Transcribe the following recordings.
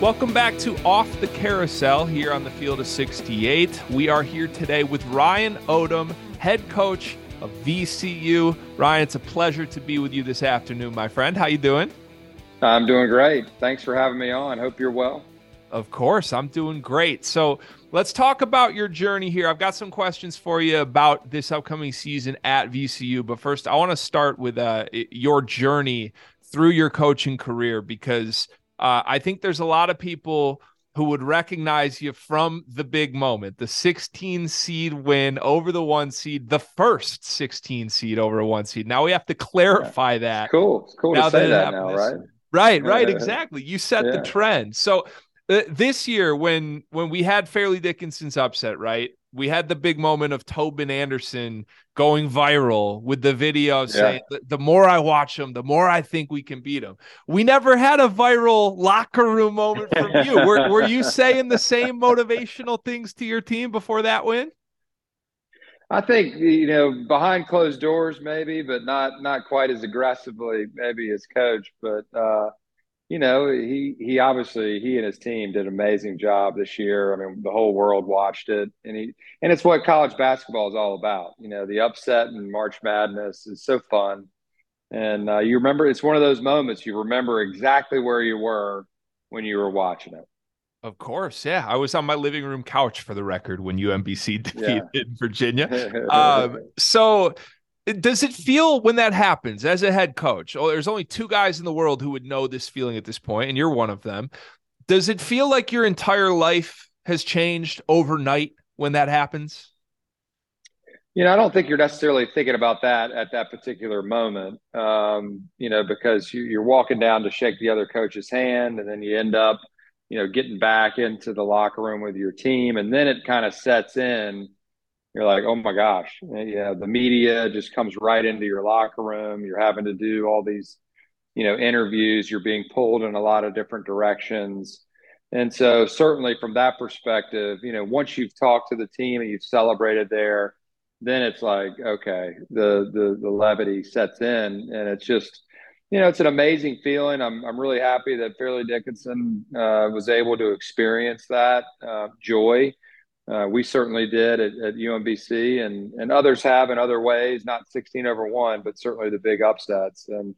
Welcome back to Off the Carousel here on the field of 68. We are here today with Ryan Odom, head coach of VCU. Ryan, it's a pleasure to be with you this afternoon, my friend. How you doing? I'm doing great. Thanks for having me on. Hope you're well. Of course, I'm doing great. So let's talk about your journey here. I've got some questions for you about this upcoming season at VCU. But first, I want to start with uh, your journey through your coaching career because uh, I think there's a lot of people who would recognize you from the big moment, the 16 seed win over the one seed, the first 16 seed over a one seed. Now we have to clarify yeah. that. It's cool. It's cool to say that, that now, right? Right, right, exactly. You set yeah. the trend. So uh, this year, when when we had Fairleigh Dickinson's upset, right? We had the big moment of Tobin Anderson going viral with the video yeah. saying, the more I watch him, the more I think we can beat him. We never had a viral locker room moment from you. were, were you saying the same motivational things to your team before that win? I think you know behind closed doors maybe, but not not quite as aggressively maybe as coach. But uh, you know, he he obviously he and his team did an amazing job this year. I mean, the whole world watched it, and he and it's what college basketball is all about. You know, the upset and March Madness is so fun, and uh, you remember it's one of those moments you remember exactly where you were when you were watching it. Of course, yeah. I was on my living room couch for the record when UMBC defeated yeah. Virginia. um, so does it feel when that happens as a head coach? Oh, there's only two guys in the world who would know this feeling at this point, and you're one of them. Does it feel like your entire life has changed overnight when that happens? You know, I don't think you're necessarily thinking about that at that particular moment. Um, you know, because you, you're walking down to shake the other coach's hand, and then you end up, you know, getting back into the locker room with your team, and then it kind of sets in you're like, oh my gosh, yeah, the media just comes right into your locker room. You're having to do all these, you know, interviews. You're being pulled in a lot of different directions. And so, certainly from that perspective, you know, once you've talked to the team and you've celebrated there, then it's like, okay, the the the levity sets in, and it's just, you know, it's an amazing feeling. I'm I'm really happy that Fairleigh Dickinson uh, was able to experience that uh, joy uh, we certainly did at, at, UMBC, and and others have in other ways. Not 16 over one, but certainly the big upsets. And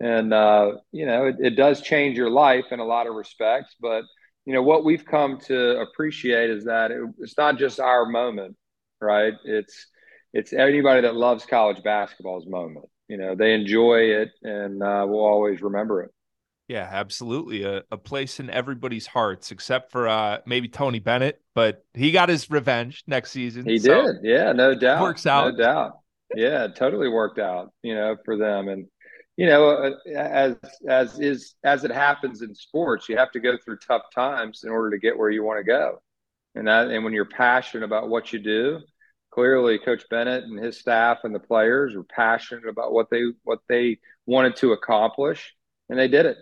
and uh, you know, it, it, does change your life in a lot of respects. But you know, what we've come to appreciate is that it, it's not just our moment, right? It's it's anybody that loves college basketball's moment. You know, they enjoy it, and uh, we'll always remember it. Yeah, absolutely. A, a place in everybody's hearts, except for uh, maybe Tony Bennett, but he got his revenge next season. He so did. Yeah, no doubt. Works out. No doubt. Yeah, totally worked out, you know, for them. And, you know, uh, as, as is, as it happens in sports, you have to go through tough times in order to get where you want to go. And that, and when you're passionate about what you do, clearly Coach Bennett and his staff and the players were passionate about what they, what they wanted to accomplish and they did it.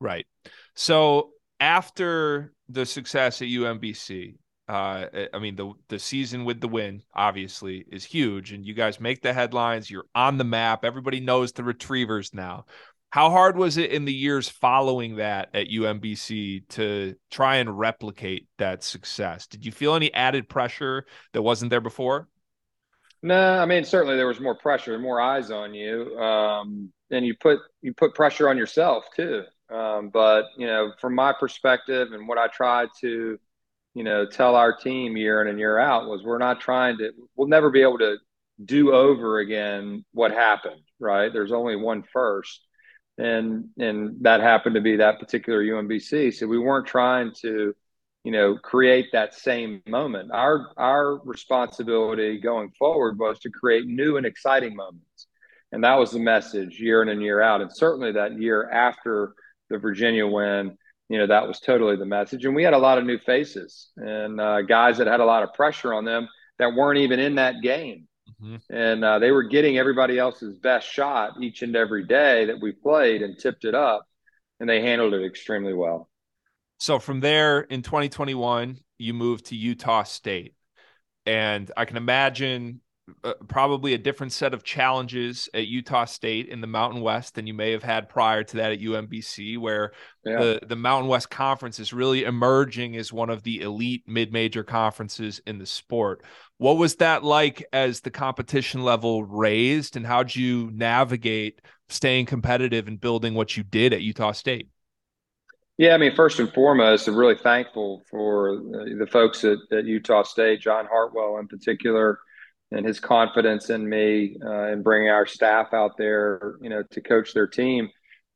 Right. So after the success at UMBC, uh, I mean the the season with the win obviously is huge, and you guys make the headlines. You're on the map. Everybody knows the Retrievers now. How hard was it in the years following that at UMBC to try and replicate that success? Did you feel any added pressure that wasn't there before? No, I mean certainly there was more pressure, more eyes on you, um, and you put you put pressure on yourself too. Um, but you know, from my perspective and what I tried to, you know, tell our team year in and year out was we're not trying to. We'll never be able to do over again what happened. Right? There's only one first, and and that happened to be that particular UMBC. So we weren't trying to, you know, create that same moment. Our our responsibility going forward was to create new and exciting moments, and that was the message year in and year out. And certainly that year after the Virginia win, you know, that was totally the message. And we had a lot of new faces and uh, guys that had a lot of pressure on them that weren't even in that game. Mm-hmm. And uh, they were getting everybody else's best shot each and every day that we played and tipped it up. And they handled it extremely well. So from there in 2021, you moved to Utah State. And I can imagine uh, probably a different set of challenges at Utah State in the Mountain West than you may have had prior to that at UMBC, where yeah. the, the Mountain West Conference is really emerging as one of the elite mid major conferences in the sport. What was that like as the competition level raised, and how'd you navigate staying competitive and building what you did at Utah State? Yeah, I mean, first and foremost, I'm really thankful for the folks at, at Utah State, John Hartwell in particular and his confidence in me uh, and bringing our staff out there, you know, to coach their team.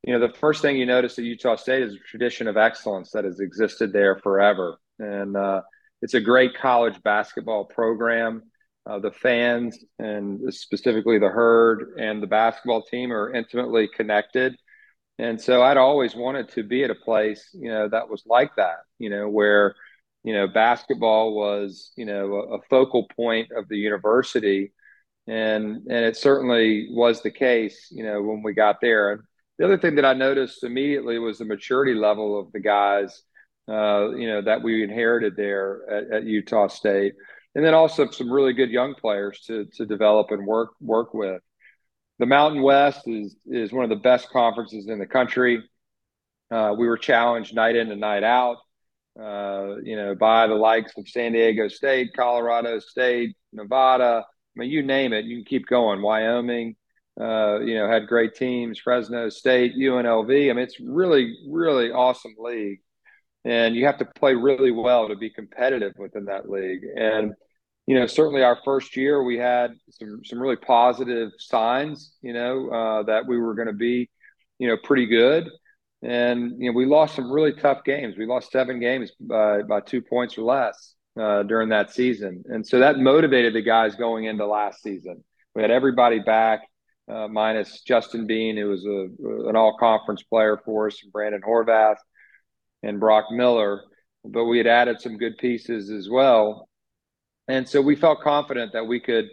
You know, the first thing you notice at Utah State is a tradition of excellence that has existed there forever, and uh, it's a great college basketball program. Uh, the fans and specifically the herd and the basketball team are intimately connected. And so I'd always wanted to be at a place, you know, that was like that, you know, where you know, basketball was, you know, a, a, focal point of the university. And, and it certainly was the case, you know, when we got there. And the other thing that I noticed immediately was the maturity level of the guys, uh, you know, that we inherited there at, at, Utah State. And then also some really good young players to, to develop and work, work with. The Mountain West is, is one of the best conferences in the country. Uh, we were challenged night in and night out uh, you know, by the likes of San Diego State, Colorado State, Nevada. I mean, you name it, you can keep going. Wyoming, uh, you know, had great teams. Fresno State, UNLV. I mean, it's really, really awesome league, and you have to play really well to be competitive within that league. And you know, certainly our first year we had some some really positive signs. You know, uh, that we were going to be, you know, pretty good. And you know, we lost some really tough games. We lost seven games by, by two points or less uh, during that season, and so that motivated the guys going into last season. We had everybody back, uh, minus Justin Bean, who was a, an all-conference player for us, and Brandon Horvath, and Brock Miller. But we had added some good pieces as well, and so we felt confident that we could,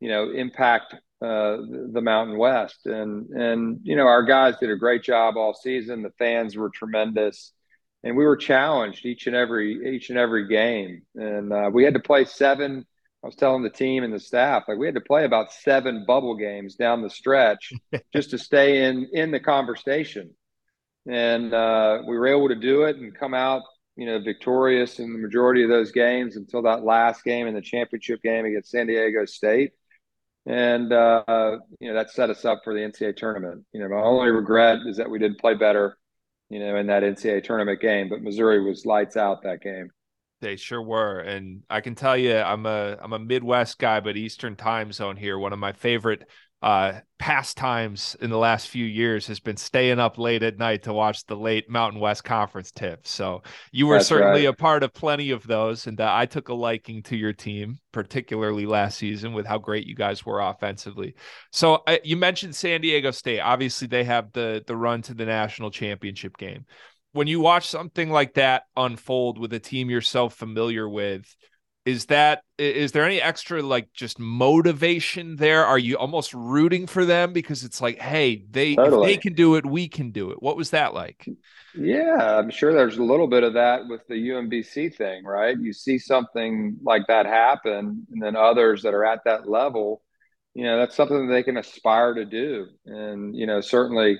you know, impact uh, the Mountain West. And and you know our guys did a great job all season. The fans were tremendous, and we were challenged each and every each and every game. And uh, we had to play seven. I was telling the team and the staff like we had to play about seven bubble games down the stretch just to stay in in the conversation. And uh, we were able to do it and come out you know, victorious in the majority of those games until that last game in the championship game against San Diego State and uh, you know that set us up for the NCAA tournament. You know, my only regret is that we didn't play better, you know, in that NCAA tournament game. But Missouri was lights out that game. They sure were, and I can tell you, I'm a I'm a Midwest guy, but Eastern time zone here. One of my favorite uh, pastimes in the last few years has been staying up late at night to watch the late Mountain West Conference tips. So you were That's certainly right. a part of plenty of those, and uh, I took a liking to your team, particularly last season with how great you guys were offensively. So uh, you mentioned San Diego State. Obviously, they have the the run to the national championship game. When you watch something like that unfold with a team you're so familiar with, is that is there any extra like just motivation there? Are you almost rooting for them because it's like hey they totally. they can do it we can do it. What was that like? Yeah i'm sure there's a little bit of that with the umbc thing right? You see something like that happen and then others that are at that level you know that's something that they can aspire to do. And you know certainly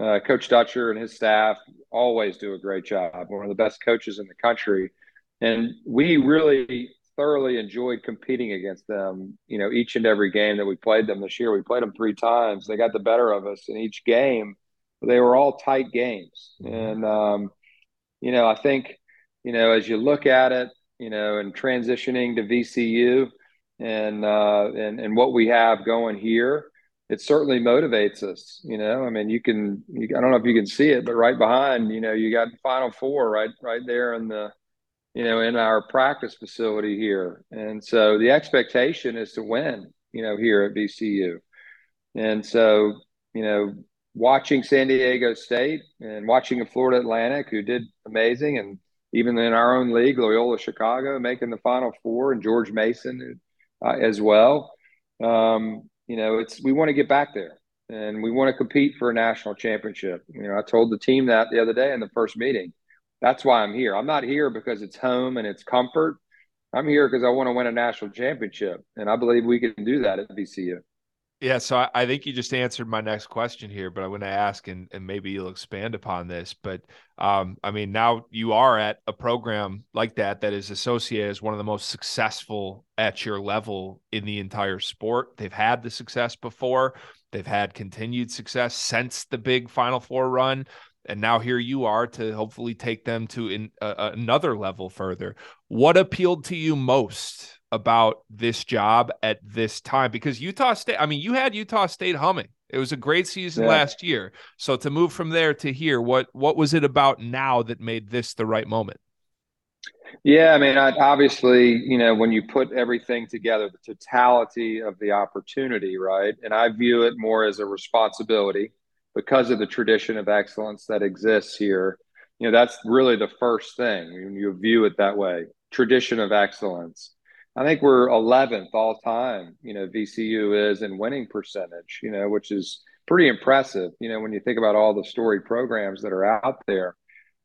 Uh, Coach Dutcher and his staff always do a great job. One of the best coaches in the country, and we really thoroughly enjoyed competing against them. You know, each and every game that we played them this year, we played them three times. They got the better of us in each game. They were all tight games, mm-hmm. and um, you know, I think you know as you look at it, you know, and transitioning to VCU and uh, and and what we have going here it certainly motivates us. You know, I mean, you can, you, I don't know if you can see it, but right behind, you know, you got the Final Four right, right there in the, you know, in our practice facility here. And so the expectation is to win, you know, here at VCU. And so, you know, watching San Diego State and watching Florida Atlantic who did amazing, and even in our own league, Loyola Chicago making the Final Four, and George Mason uh, as well. Um, you know, it's we want to get back there and we want to compete for a national championship. You know, I told the team that the other day in the first meeting. That's why I'm here. I'm not here because it's home and it's comfort. I'm here because I want to win a national championship, and I believe we can do that at VCU. Yeah, so I, I, think you just answered my next question here, but I want to ask, and, and maybe you'll expand upon this. But um, I mean, now you are at a program like that that is associated as one of the most successful at your level in the entire sport. They've had the success before, they've had continued success since the big Final Four run. And now here you are to hopefully take them to in, uh, another level further. What appealed to you most about this job at this time because Utah State, I mean, you had Utah State humming. It was a great season yeah. last year. So to move from there to here, what what was it about now that made this the right moment? Yeah, I mean, I, obviously, you know, when you put everything together, the totality of the opportunity, right? And I view it more as a responsibility because of the tradition of excellence that exists here. You know, that's really the first thing when you view it that way tradition of excellence. I think we're 11th all time, you know, VCU is in winning percentage, you know, which is pretty impressive, you know, when you think about all the storied programs that are out there.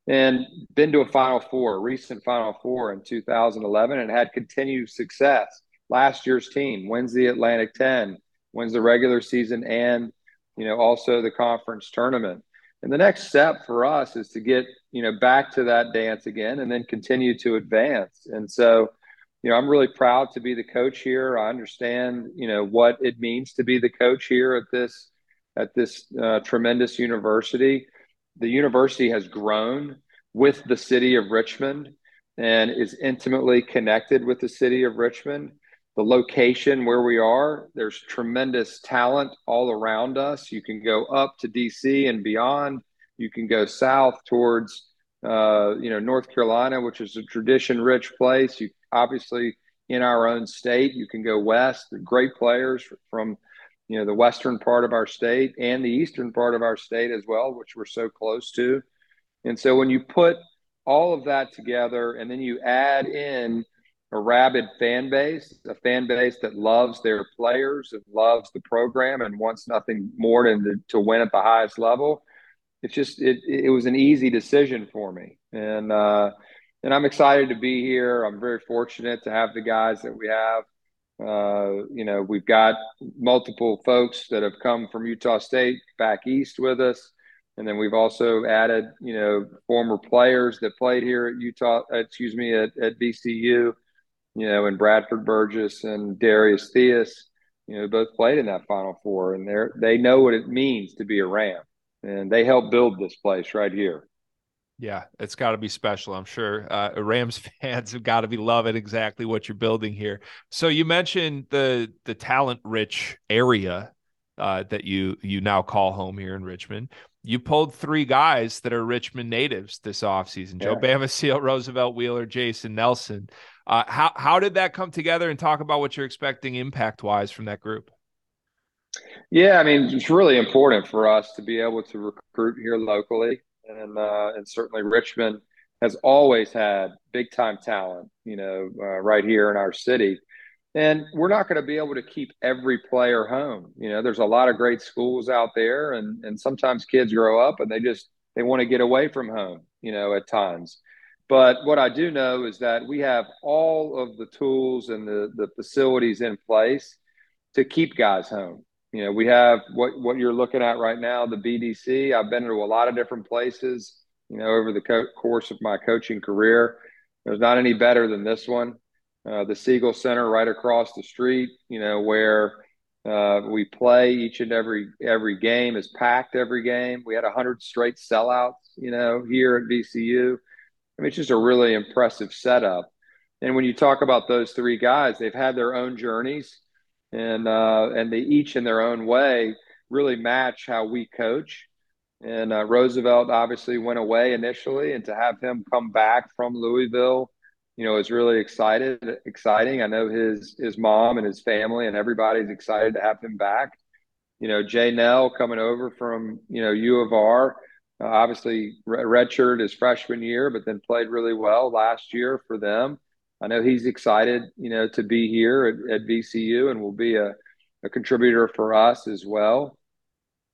And been to a Final Four, recent Final Four in 2011, and had continued success. Last year's team wins the Atlantic 10, wins the regular season, and, you know, also the conference tournament. And the next step for us is to get, you know, back to that dance again and then continue to advance. And so, you know, I'm really proud to be the coach here. I understand, you know, what it means to be the coach here at this at this uh, tremendous university. The university has grown with the city of Richmond and is intimately connected with the city of Richmond. The location where we are, there's tremendous talent all around us. You can go up to DC and beyond. You can go south towards, uh, you know, North Carolina, which is a tradition-rich place. You obviously in our own state. You can go west, great players from you know the western part of our state and the eastern part of our state as well, which we're so close to. And so when you put all of that together and then you add in a rabid fan base, a fan base that loves their players and loves the program and wants nothing more than to, to win at the highest level. It's just it it was an easy decision for me, and uh, and I'm excited to be here. I'm very fortunate to have the guys that we have. Uh, you know, we've got multiple folks that have come from Utah State back east with us. And then we've also added, you know, former players that played here at Utah, excuse me, at, at VCU, you know, and Bradford Burgess and Darius Theus, you know, both played in that Final Four, and they they know what it means to be a Ram, and they helped build this place right here. Yeah, it's got to be special. I'm sure uh, Rams fans have got to be loving exactly what you're building here. So you mentioned the the talent rich area uh, that you you now call home here in Richmond. You pulled three guys that are Richmond natives this offseason. Yeah. Joe Seal, Roosevelt Wheeler, Jason Nelson. Uh, how how did that come together? And talk about what you're expecting impact wise from that group. Yeah, I mean it's really important for us to be able to recruit here locally and uh, and certainly Richmond has always had big time talent, you know, uh, right here in our city. And we're not going to be able to keep every player home. You know, there's a lot of great schools out there, and and sometimes kids grow up and they just they want to get away from home. You know, at times. But what I do know is that we have all of the tools and the the facilities in place to keep guys home You know, we have what what you're looking at right now, the BDC. I've been to a lot of different places. You know, over the co- course of my coaching career, there's not any better than this one. Uh, the Siegel Center right across the street. You know, where uh, we play each and every every game is packed every game. We had hundred straight sellouts, you know, here at VCU. I mean, it's just a really impressive setup. And when you talk about those three guys, they've had their own journeys, and uh, and they each in their own way really match how we coach. And uh, Roosevelt obviously went away initially, and to have him come back from Louisville you know, is really excited, exciting. I know his his mom and his family and everybody's excited to have him back. You know, Jay Nell coming over from you know U of R, uh, obviously redshirt his freshman year, but then played really well last year for them. I know he's excited, you know, to be here at, at VCU and will be a, a contributor for us as well.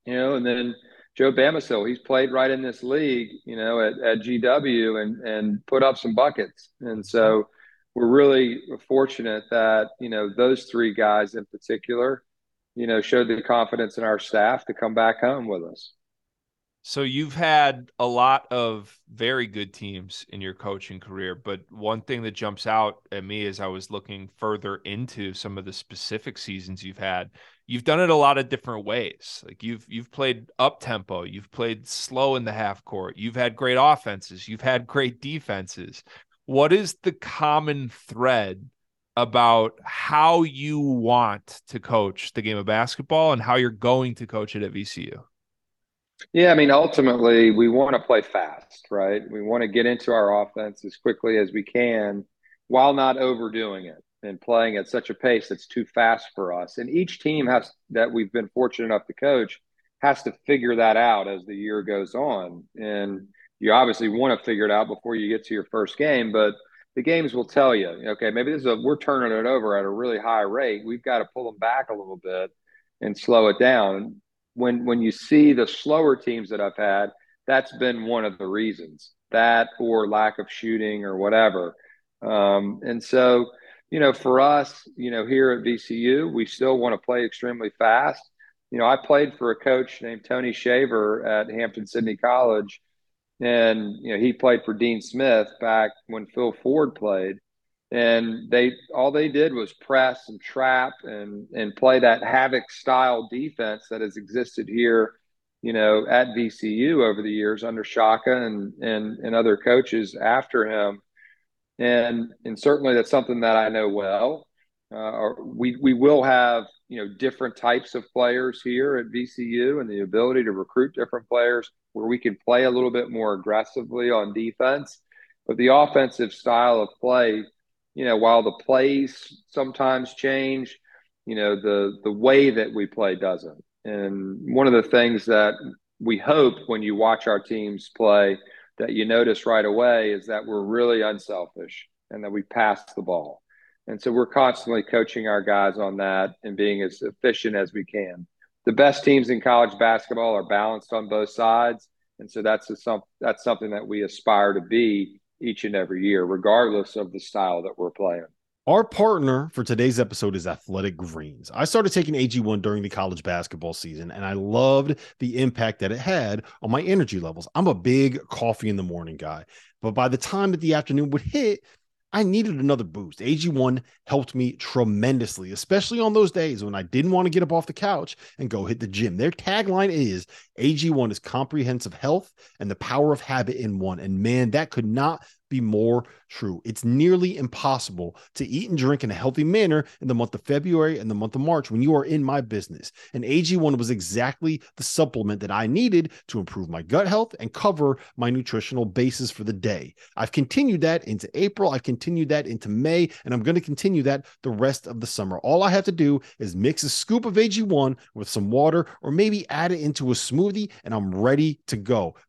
You know, and then Joe Bamisile, he's played right in this league, you know, at, at GW and and put up some buckets. And so we're really fortunate that, you know, those three guys in particular, you know, showed the confidence in our staff to come back home with us. So you've had a lot of very good teams in your coaching career, but one thing that jumps out at me as I was looking further into some of the specific seasons you've had, you've done it a lot of different ways. Like you've you've played up tempo, you've played slow in the half court, you've had great offenses, you've had great defenses. What is the common thread about how you want to coach the game of basketball and how you're going to coach it at VCU? Yeah, I mean, ultimately, we want to play fast, right? We want to get into our offense as quickly as we can while not overdoing it and playing at such a pace that's too fast for us. And each team has that we've been fortunate enough to coach has to figure that out as the year goes on. And you obviously want to figure it out before you get to your first game, but the games will tell you, okay, maybe this is a we're turning it over at a really high rate. We've got to pull them back a little bit and slow it down when when you see the slower teams that I've had, that's been one of the reasons. That or lack of shooting or whatever. Um, and so, you know, for us, you know, here at VCU, we still want to play extremely fast. You know, I played for a coach named Tony Shaver at Hampden-Sydney College, and you know he played for Dean Smith back when Phil Ford played and they all they did was press and trap and and play that havoc style defense that has existed here you know at VCU over the years under Shaka and and and other coaches after him. And and certainly that's something that I know well. Uh, we we will have you know different types of players here at VCU and the ability to recruit different players where we can play a little bit more aggressively on defense. But the offensive style of play you know, while the plays sometimes change, you know, the the way that we play doesn't. And one of the things that we hope when you watch our teams play that you notice right away is that we're really unselfish and that we pass the ball. And so we're constantly coaching our guys on that and being as efficient as we can. The best teams in college basketball are balanced on both sides, and so that's a, that's something that we aspire to be each and every year, regardless of the style that we're playing. Our partner for today's episode is Athletic Greens. I started taking AG1 during the college basketball season, and I loved the impact that it had on my energy levels. I'm a big coffee in the morning guy, but by the time that the afternoon would hit, I needed another boost. AG1 helped me tremendously, especially on those days when I didn't want to get up off the couch and go hit the gym. Their tagline is AG1 is comprehensive health and the power of habit in one. And man, that could not be more true. It's nearly impossible to eat and drink in a healthy manner in the month of February and the month of March when you are in my business. And AG1 was exactly the supplement that I needed to improve my gut health and cover my nutritional basis for the day. I've continued that into April, I've continued that into May, and I'm going to continue that the rest of the summer. All I have to do is mix a scoop of AG1 with some water or maybe add it into a smoothie, and I'm ready to go.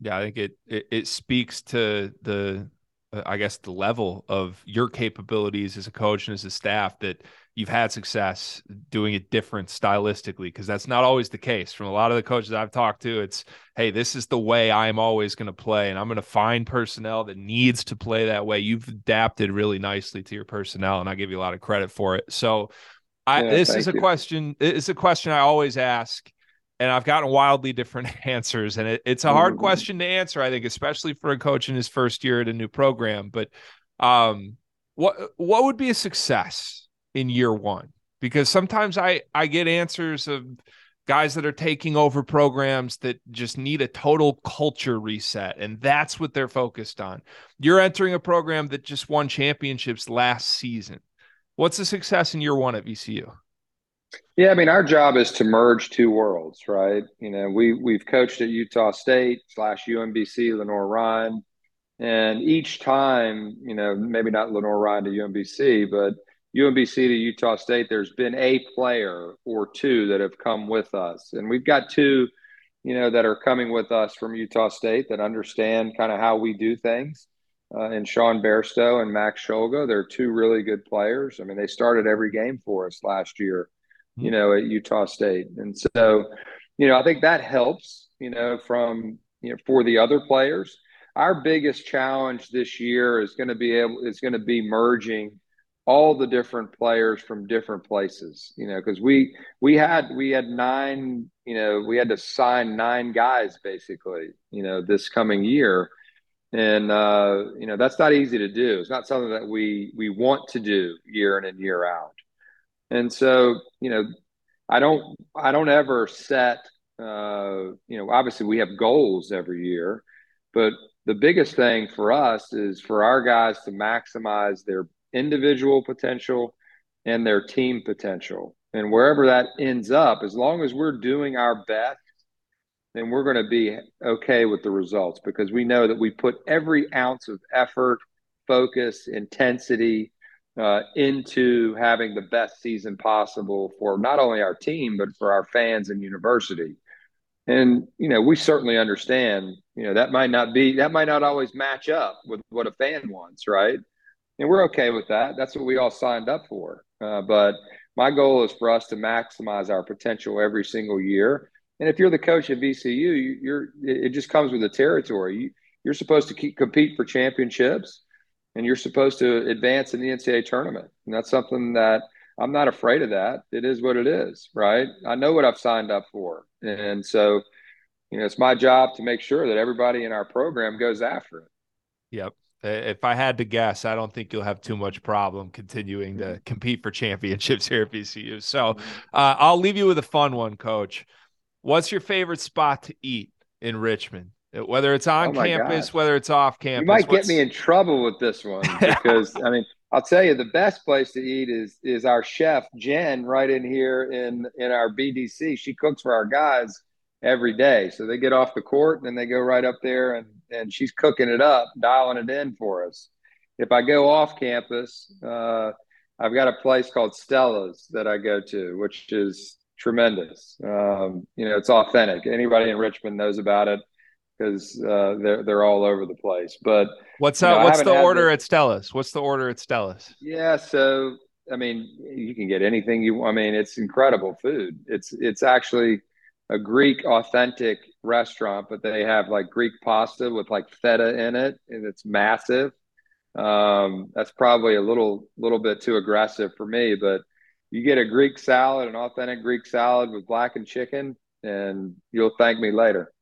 Yeah, I think it it, it speaks to the uh, I guess the level of your capabilities as a coach and as a staff that you've had success doing it different stylistically because that's not always the case. From a lot of the coaches I've talked to it's hey this is the way I'm always going to play and I'm going to find personnel that needs to play that way. You've adapted really nicely to your personnel and I give you a lot of credit for it. So I yeah, this is a you. question it's a question I always ask and I've gotten wildly different answers. And it, it's a hard question to answer, I think, especially for a coach in his first year at a new program. But um, what what would be a success in year one? Because sometimes I I get answers of guys that are taking over programs that just need a total culture reset, and that's what they're focused on. You're entering a program that just won championships last season. What's the success in year one at VCU? Yeah, I mean, our job is to merge two worlds, right? You know, we we've coached at Utah State slash UMBC, Lenoir-Rhyne, and each time, you know, maybe not Lenoir-Rhyne to UMBC, but UMBC to Utah State, there's been a player or two that have come with us, and we've got two, you know, that are coming with us from Utah State that understand kind of how we do things. Uh, and Sean Bairstow and Max Shulga, they're two really good players. I mean, they started every game for us last year you know, at Utah State. And so, you know, I think that helps, you know, from, you know, for the other players. Our biggest challenge this year is going to be able, is going to be merging all the different players from different places, you know, because we, we had, we had nine, you know, we had to sign nine guys basically, you know, this coming year. And, uh, you know, that's not easy to do. It's not something that we, we want to do year in and year out. And so, you know, I don't I don't ever set uh, you know, obviously we have goals every year, but the biggest thing for us is for our guys to maximize their individual potential and their team potential. And wherever that ends up, as long as we're doing our best, then we're going to be okay with the results because we know that we put every ounce of effort, focus, intensity, uh, into having the best season possible for not only our team but for our fans and university. And you know, we certainly understand. You know, that might not be that might not always match up with what a fan wants, right? And we're okay with that. That's what we all signed up for. Uh, but my goal is for us to maximize our potential every single year. And if you're the coach at VCU, you're it just comes with the territory. You, you're supposed to keep compete for championships, and you're supposed to advance in the NCAA tournament. And that's something that I'm not afraid of. That it is what it is, right? I know what I've signed up for, and so you know it's my job to make sure that everybody in our program goes after it. Yep. If I had to guess, I don't think you'll have too much problem continuing to mm-hmm. compete for championships here at VCU. So uh, I'll leave you with a fun one, Coach. What's your favorite spot to eat in Richmond? Whether it's on oh campus, whether it's off campus. You might get me in trouble with this one because I mean, I'll tell you the best place to eat is is our chef Jen right in here in in our BDC. She cooks for our guys every day. So they get off the court and then they go right up there and and she's cooking it up, dialing it in for us. If I go off campus, uh, I've got a place called Stella's that I go to, which is tremendous. Um, you know, it's authentic. Anybody in Richmond knows about it because uh, they're they're all over the place. But what's uh, you know, what's the order the, at Stella's? What's the order at Stella's? Yeah, so I mean, you can get anything you. I mean, it's incredible food. It's it's actually a Greek authentic restaurant, but they have like Greek pasta with like feta in it, and it's massive. Um, that's probably a little little bit too aggressive for me, but you get a Greek salad, an authentic Greek salad with blackened chicken, and you'll thank me later.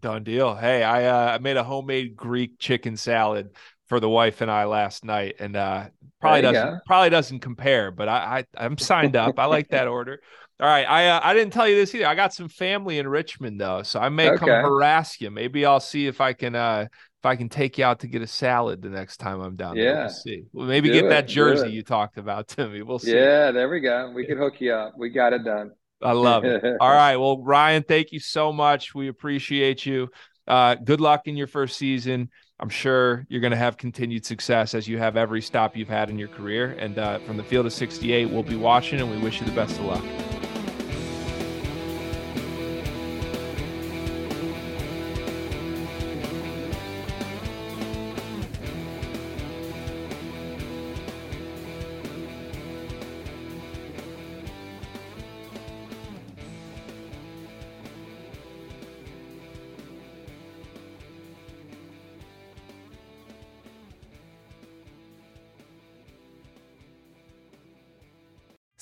Done deal. Hey, I uh, I made a homemade Greek chicken salad for the wife and I last night, and uh, probably doesn't go. probably doesn't compare, but I, I am signed up. I like that order. All right, I uh, I didn't tell you this either. I got some family in Richmond though, so I may okay. come harass you. Maybe I'll see if I can uh if I can take you out to get a salad the next time I'm down yeah. there. We'll see. Well, maybe Do get it. that jersey you talked about to me. We'll see. Yeah, there we go. We can hook you up. We got it done. I love it. All right. Well, Ryan, thank you so much. We appreciate you. Uh, good luck in your first season. I'm sure you're going to have continued success as you have every stop you've had in your career. And uh, from the field of 68, we'll be watching and we wish you the best of luck.